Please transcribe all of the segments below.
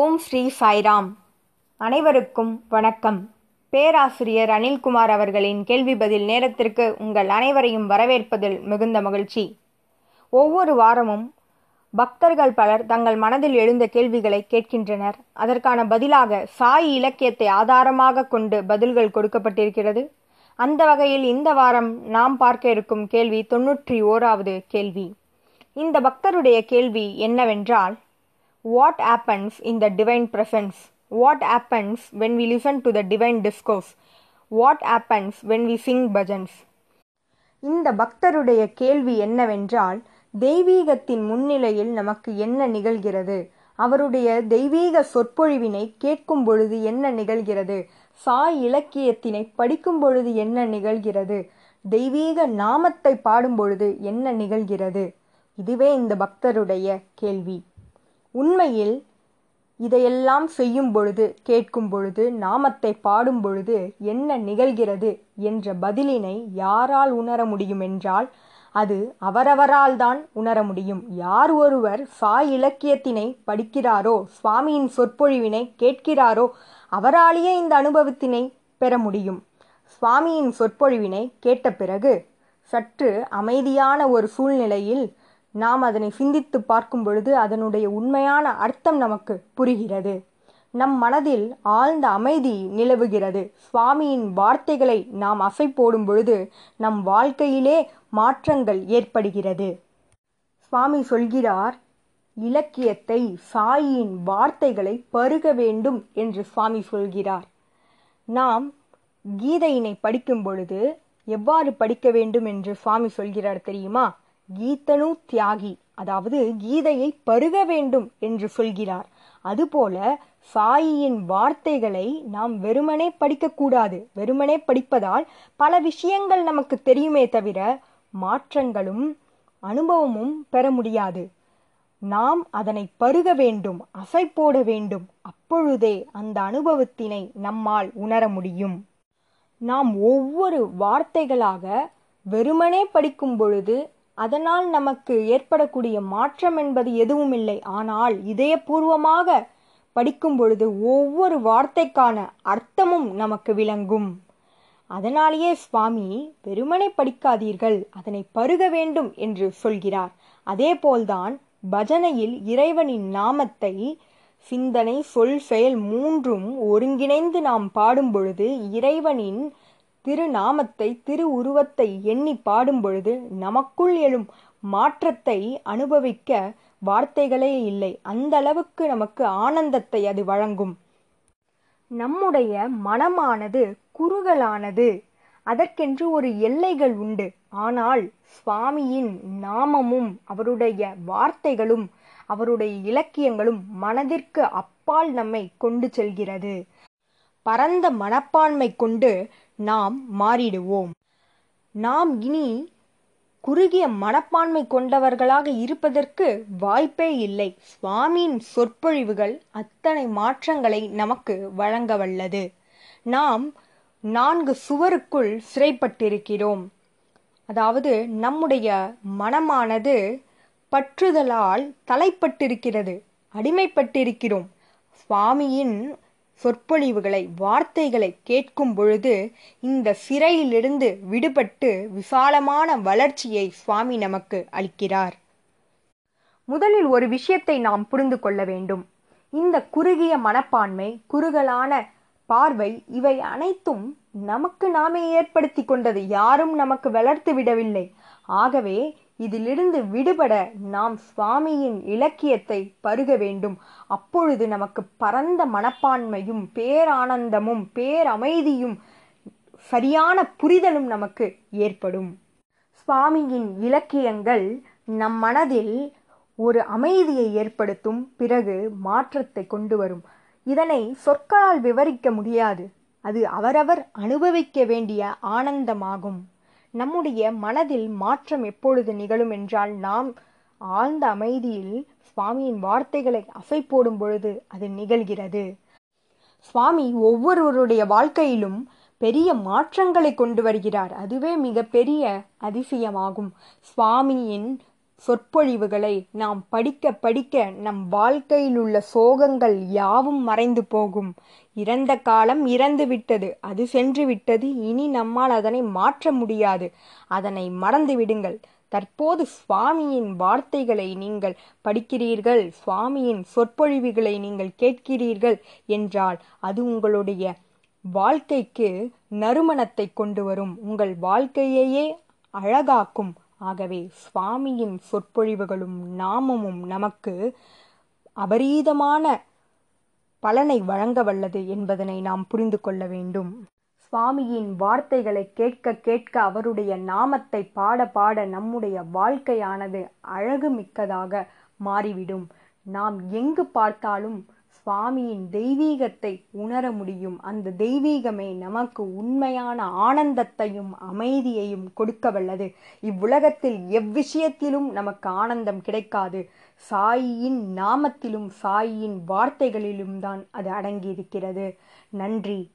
ஓம் ஸ்ரீ சாய்ராம். அனைவருக்கும் வணக்கம். பேராசிரியர் அனில்குமார் அவர்களின் கேள்வி பதில் நேரத்திற்கு உங்கள் அனைவரையும் வரவேற்பதில் மிகுந்த மகிழ்ச்சி. ஒவ்வொரு வாரமும் பக்தர்கள் பலர் தங்கள் மனதில் எழுந்த கேள்விகளை கேட்கின்றனர். அதற்கான பதிலாக சாய் இலக்கியத்தை ஆதாரமாக கொண்டு பதில்கள் கொடுக்கப்பட்டிருக்கிறது. அந்த வகையில் இந்த வாரம் நாம் பார்க்க இருக்கும் கேள்வி தொன்னூற்றி ஓராவது கேள்வி. இந்த பக்தருடைய கேள்வி என்னவென்றால் what happens in the divine presence? What happens when we listen to the divine discourse? What happens when we sing bhajans? இந்த பக்தருடைய கேள்வி என்னவென்றால் தெய்வீகத்தின் முன்னிலையில் நமக்கு என்ன நிகழ்கிறது? அவருடைய தெய்வீக சொற்பொழிவினை கேட்கும் பொழுது என்ன நிகழ்கிறது? சாய் இலக்கியத்தினை படிக்கும் பொழுது என்ன நிகழ்கிறது? தெய்வீக நாமத்தை பாடும் பொழுது என்ன நிகழ்கிறது? இதுவே இந்த பக்தருடைய கேள்வி. உண்மையில் இதையெல்லாம் செய்யும் பொழுது கேட்கும் பொழுது நாமத்தை பாடும் பொழுது என்ன நிகழ்கிறது என்ற பதிலினை யாரால் உணர முடியும் என்றால் அது அவரவரால் தான் உணர முடியும். யார் ஒருவர் சாய் இலக்கியத்தினை படிக்கிறாரோ சுவாமியின் சொற்பொழிவினை கேட்கிறாரோ அவராலேயே இந்த அனுபவத்தினை பெற முடியும். சுவாமியின் சொற்பொழிவினை கேட்ட பிறகு சற்று அமைதியான ஒரு சூழ்நிலையில் நாம் அதனை சிந்தித்து பார்க்கும் பொழுது அதனுடைய உண்மையான அர்த்தம் நமக்கு புரிகிறது. நம் மனதில் ஆழ்ந்த அமைதி நிலவுகிறது. சுவாமியின் வார்த்தைகளை நாம் அசை போடும் பொழுது நம் வாழ்க்கையிலே மாற்றங்கள் ஏற்படுகிறது. சுவாமி சொல்கிறார் இலக்கியத்தை சாயின் வார்த்தைகளை பருக வேண்டும் என்று சுவாமி சொல்கிறார். நாம் கீதையினை படிக்கும் பொழுது எவ்வாறு படிக்க வேண்டும் என்று சுவாமி சொல்கிறார் தெரியுமா? கீதனு தியாகி அதாவது கீதையை பருக வேண்டும் என்று சொல்கிறார். அதுபோல சாயியின் வார்த்தைகளை நாம் வெறுமனே படிக்கக்கூடாது. வெறுமனே படிப்பதால் பல விஷயங்கள் நமக்கு தெரியுமே தவிர மாற்றங்களும் அனுபவமும் பெற முடியாது. நாம் அதனை பருக வேண்டும் அசை போட வேண்டும். அப்பொழுதே அந்த அனுபவத்தினை நம்மால் உணர முடியும். நாம் ஒவ்வொரு வார்த்தைகளாக வெறுமனே படிக்கும் பொழுது அதனால் நமக்கு ஏற்படக்கூடிய மாற்றம் என்பது எதுவும் இல்லை. ஆனால் இதயபூர்வமாக படிக்கும் பொழுது ஒவ்வொரு வார்த்தைக்கான அர்த்தமும் நமக்கு விளங்கும். அதனாலேயே சுவாமி வெறுமனை படிக்காதீர்கள் அதனை பருக வேண்டும் என்று சொல்கிறார். அதேபோல்தான் பஜனையில் இறைவனின் நாமத்தை சிந்தனை சொல் செயல் மூன்றும் ஒருங்கிணைந்து நாம் பாடும் பொழுது இறைவனின் திருநாமத்தை திரு உருவத்தை எண்ணி பாடும்பொழுது நமக்குள் எழும் மாற்றத்தை அனுபவிக்க வார்த்தைகளே இல்லை. அந்த அளவுக்கு நமக்கு ஆனந்தத்தை அது வழங்கும். நம்முடைய மனமானது குறுகலானது. அதற்கென்று ஒரு எல்லைகள் உண்டு. ஆனால் சுவாமியின் நாமமும் அவருடைய வார்த்தைகளும் அவருடைய இலக்கியங்களும் மனதிற்கு அப்பால் நம்மை கொண்டு செல்கிறது. பரந்த மனப்பான்மை கொண்டு நாம் மாறிடுவோம். நாம் இனி குறுகிய மனப்பான்மை கொண்டவர்களாக இருப்பதற்கு வாய்ப்பே இல்லை. சுவாமியின் சொற்பொழிவுகள் அத்தனை மாற்றங்களை நமக்கு வழங்க வல்லது நாம் நான்கு சுவருக்குள் சிறைப்பட்டிருக்கிறோம். அதாவது நம்முடைய மனமானது பற்றுதலால் தலைப்பட்டிருக்கிறது அடிமைப்பட்டிருக்கிறோம். சுவாமியின் சொற்பொழிவுகளை வார்த்தைகளை கேட்கும் பொழுது இந்த சிறையிலிருந்து விடுபட்டு விசாலமான வளர்ச்சியை சுவாமி நமக்கு அளிக்கிறார். முதலில் ஒரு விஷயத்தை நாம் புரிந்து கொள்ள வேண்டும். இந்த குறுகிய மனப்பான்மை குறுகலான பார்வை இவை அனைத்தும் நமக்கு நாமே ஏற்படுத்தி கொண்டது. யாரும் நமக்கு வளர்த்து விடவில்லை. ஆகவே இதிலிருந்து விடுபட நாம் சுவாமியின் இலக்கியத்தை பருக வேண்டும். அப்பொழுது நமக்கு பரந்த மனப்பான்மையும் பேரானந்தமும் பேரமைதியும் சரியான புரிதலும் நமக்கு ஏற்படும். சுவாமியின் இலக்கியங்கள் நம் மனதில் ஒரு அமைதியை ஏற்படுத்தும் பிறகு மாற்றத்தை கொண்டு வரும். இதனை சொற்களால் விவரிக்க முடியாது. அது அவரவர் அனுபவிக்க வேண்டிய ஆனந்தமாகும். நம்முடைய மனதில் மாற்றம் எப்பொழுது நிகழும் என்றால் நாம் ஆழ்ந்த அமைதியில் சுவாமியின் வார்த்தைகளை அசை போடும் பொழுது அது நிகழ்கிறது. சுவாமி ஒவ்வொருவருடைய வாழ்க்கையிலும் பெரிய மாற்றங்களை கொண்டு வருகிறார். அதுவே மிக பெரிய அதிசயமாகும். சுவாமியின் சொற்பொழிவுகளை நாம் படிக்க படிக்க நம் வாழ்க்கையில் உள்ள சோகங்கள் யாவும் மறைந்து போகும். இறந்த காலம் இறந்து விட்டது அது சென்று விட்டது இனி நம்மால் அதனை மாற்ற முடியாது. அதனை மறந்து விடுங்கள். தற்போது சுவாமியின் வார்த்தைகளை நீங்கள் படிக்கிறீர்கள் சுவாமியின் சொற்பொழிவுகளை நீங்கள் கேட்கிறீர்கள் என்றால் அது உங்களுடைய வாழ்க்கைக்கு நறுமணத்தை கொண்டு வரும். உங்கள் வாழ்க்கையையே அழகாக்கும். ஆகவே சுவாமியின் சொற்பொழிவுகளும் நாமமும் நமக்கு அபரீதமான பலனை வழங்க வல்லது என்பதனை நாம் புரிந்து கொள்ள வேண்டும். சுவாமியின் வார்த்தைகளை கேட்க கேட்க அவருடைய நாமத்தை பாட பாட நம்முடைய வாழ்க்கையானது அழகு மிக்கதாக மாறிவிடும். நாம் எங்கு பார்த்தாலும் சுவாமியின் தெய்வீகத்தை உணர முடியும். அந்த தெய்வீகமே நமக்கு உண்மையான ஆனந்தத்தையும் அமைதியையும் கொடுக்க வல்லது. இவ்வுலகத்தில் எவ்விஷயத்திலும் நமக்கு ஆனந்தம் கிடைக்காது. சாயியின் நாமத்திலும் சாயியின் வார்த்தைகளிலும் தான் அது அடங்கியிருக்கிறது. நன்றி.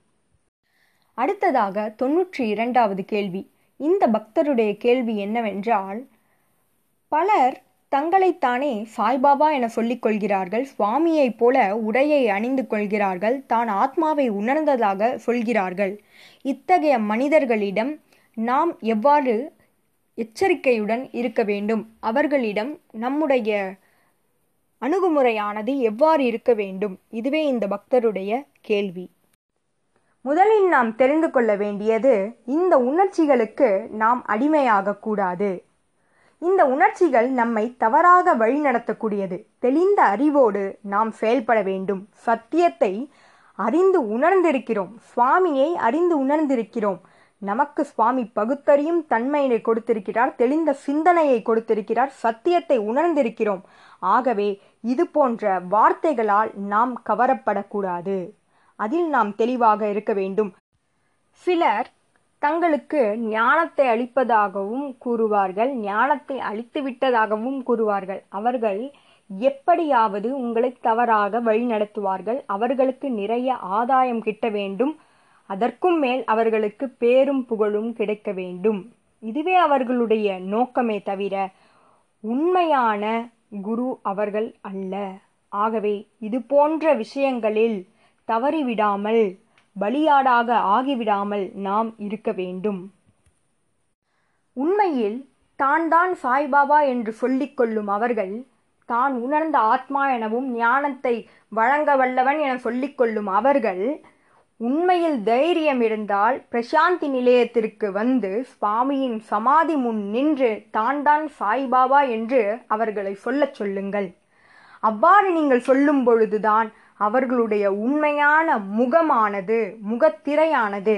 அடுத்ததாக தொன்னூற்றி இரண்டாவது கேள்வி. இந்த பக்தருடைய கேள்வி என்னவென்றால் பலர் தங்களைத்தானே சாய்பாபா என சொல்லிக் கொள்கிறார்கள். சுவாமியைப் போல உடையை அணிந்து கொள்கிறார்கள். தான் ஆத்மாவை உணர்ந்ததாக சொல்கிறார்கள். இத்தகைய மனிதர்களிடம் நாம் எவ்வாறு எச்சரிக்கையுடன் இருக்க வேண்டும்? அவர்களிடம் நம்முடைய அணுகுமுறையானது எவ்வாறு இருக்க வேண்டும்? இதுவே இந்த பக்தருடைய கேள்வி. முதலில் நாம் தெரிந்து கொள்ள வேண்டியது இந்த உணர்ச்சிகளுக்கு நாம் அடிமையாகக்கூடாது இந்த உணர்ச்சிகள் நம்மை தவறாக வழிநடத்தக்கூடியது. தெளிந்த அறிவோடு நாம் செயல்பட வேண்டும். சத்தியத்தை அறிந்து உணர்ந்திருக்கிறோம். சுவாமியை அறிந்து உணர்ந்திருக்கிறோம். நமக்கு சுவாமி பகுத்தறியும் தன்மையினை கொடுத்திருக்கிறார். தெளிந்த சிந்தனையை கொடுத்திருக்கிறார். சத்தியத்தை உணர்ந்திருக்கிறோம். ஆகவே இது போன்ற வார்த்தைகளால் நாம் கவரப்படக்கூடாது. அதில் நாம் தெளிவாக இருக்க வேண்டும். சிலர் தங்களுக்கு ஞானத்தை அளிப்பதாகவும் கூறுவார்கள் ஞானத்தை அளித்து விட்டதாகவும் கூறுவார்கள். அவர்கள் எப்படியாவது உங்களை தவறாக வழிநடத்துவார்கள் அவர்களுக்கு நிறைய ஆதாயம் கிட்ட வேண்டும். அதற்கும் மேல் அவர்களுக்கு பேரும் புகழும் கிடைக்க வேண்டும். இதுவே அவர்களுடைய நோக்கமே தவிர உண்மையான குரு அவர்கள் அல்ல. ஆகவே இது போன்ற விஷயங்களில் தவறிவிடாமல் பலியாடாக ஆகிவிடாமல் நாம் இருக்க வேண்டும். உண்மையில் தான் தான் சாய்பாபா என்று சொல்லிக்கொள்ளும் அவர்கள் தான் உணர்ந்த ஆத்மா எனவும் ஞானத்தை வழங்க வல்லவன் என சொல்லிக் கொள்ளும் அவர்கள் உண்மையில் தைரியம் இருந்தால் பிரசாந்தி நிலையத்திற்கு வந்து சுவாமியின் சமாதி முன் நின்று தான் தான் சாய்பாபா என்று அவர்களை சொல்லச் சொல்லுங்கள். அவ்வாறு நீங்கள் சொல்லும் பொழுதுதான் அவர்களுடைய உண்மையான முகமானது முகத்திரையானது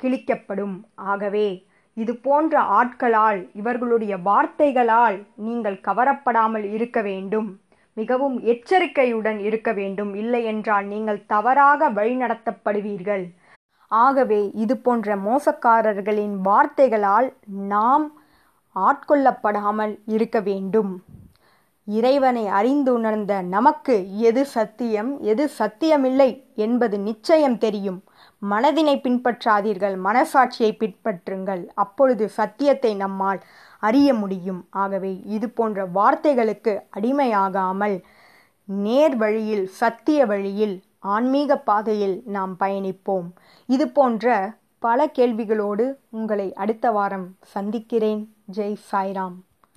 கிழிக்கப்படும். ஆகவே இது போன்ற ஆட்களால் இவர்களுடைய வார்த்தைகளால் நீங்கள் கவரப்படாமல் இருக்க வேண்டும். மிகவும் எச்சரிக்கையுடன் இருக்க வேண்டும். இல்லை என்றால் நீங்கள் தவறாக வழிநடத்தப்படுவீர்கள். ஆகவே இது போன்ற மோசக்காரர்களின் வார்த்தைகளால் நாம் ஆட்கொள்ளப்படாமல் இருக்க வேண்டும். இறைவனை அறிந்து உணர்ந்த நமக்கு எது சத்தியம் எது சத்தியமில்லை என்பது நிச்சயம் தெரியும். மனதினை பின்பற்றாதீர்கள் மனசாட்சியை பின்பற்றுங்கள். அப்பொழுது சத்தியத்தை நம்மால் அறிய முடியும். ஆகவே இது போன்ற வார்த்தைகளுக்கு அடிமையாகாமல் நேர் வழியில் சத்திய வழியில் ஆன்மீக பாதையில் நாம் பயணிப்போம். இது போன்ற பல கேள்விகளோடு உங்களை அடுத்த வாரம் சந்திக்கிறேன். ஜெய் சாய்ராம்.